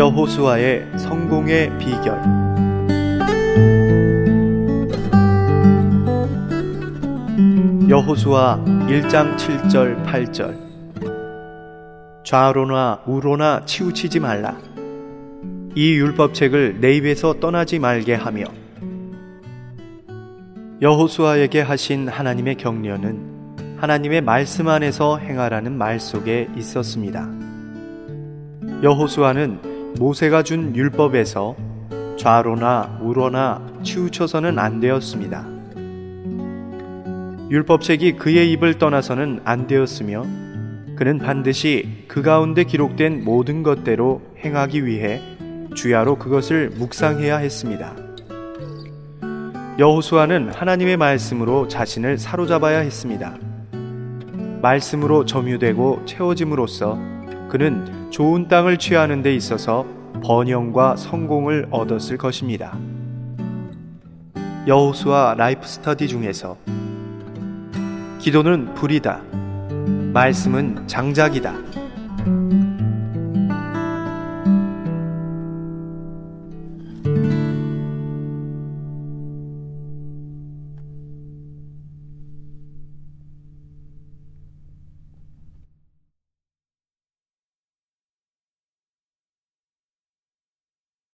여호수아의 성공의 비결. 여호수아 1장 7절 8절. 좌로나 우로나 치우치지 말라. 이 율법책을 내 입에서 떠나지 말게 하며. 여호수아에게 하신 하나님의 격려는 하나님의 말씀 안에서 행하라는 말 속에 있었습니다. 여호수아는 모세가 준 율법에서 좌로나 우로나 치우쳐서는 안 되었습니다. 율법책이 그의 입을 떠나서는 안 되었으며 그는 반드시 그 가운데 기록된 모든 것대로 행하기 위해 주야로 그것을 묵상해야 했습니다. 여호수아는 하나님의 말씀으로 자신을 사로잡아야 했습니다. 말씀으로 점유되고 채워짐으로써 그는 좋은 땅을 취하는 데 있어서 번영과 성공을 얻었을 것입니다. 여호수아 라이프 스터디 중에서 기도는 불이다. 말씀은 장작이다.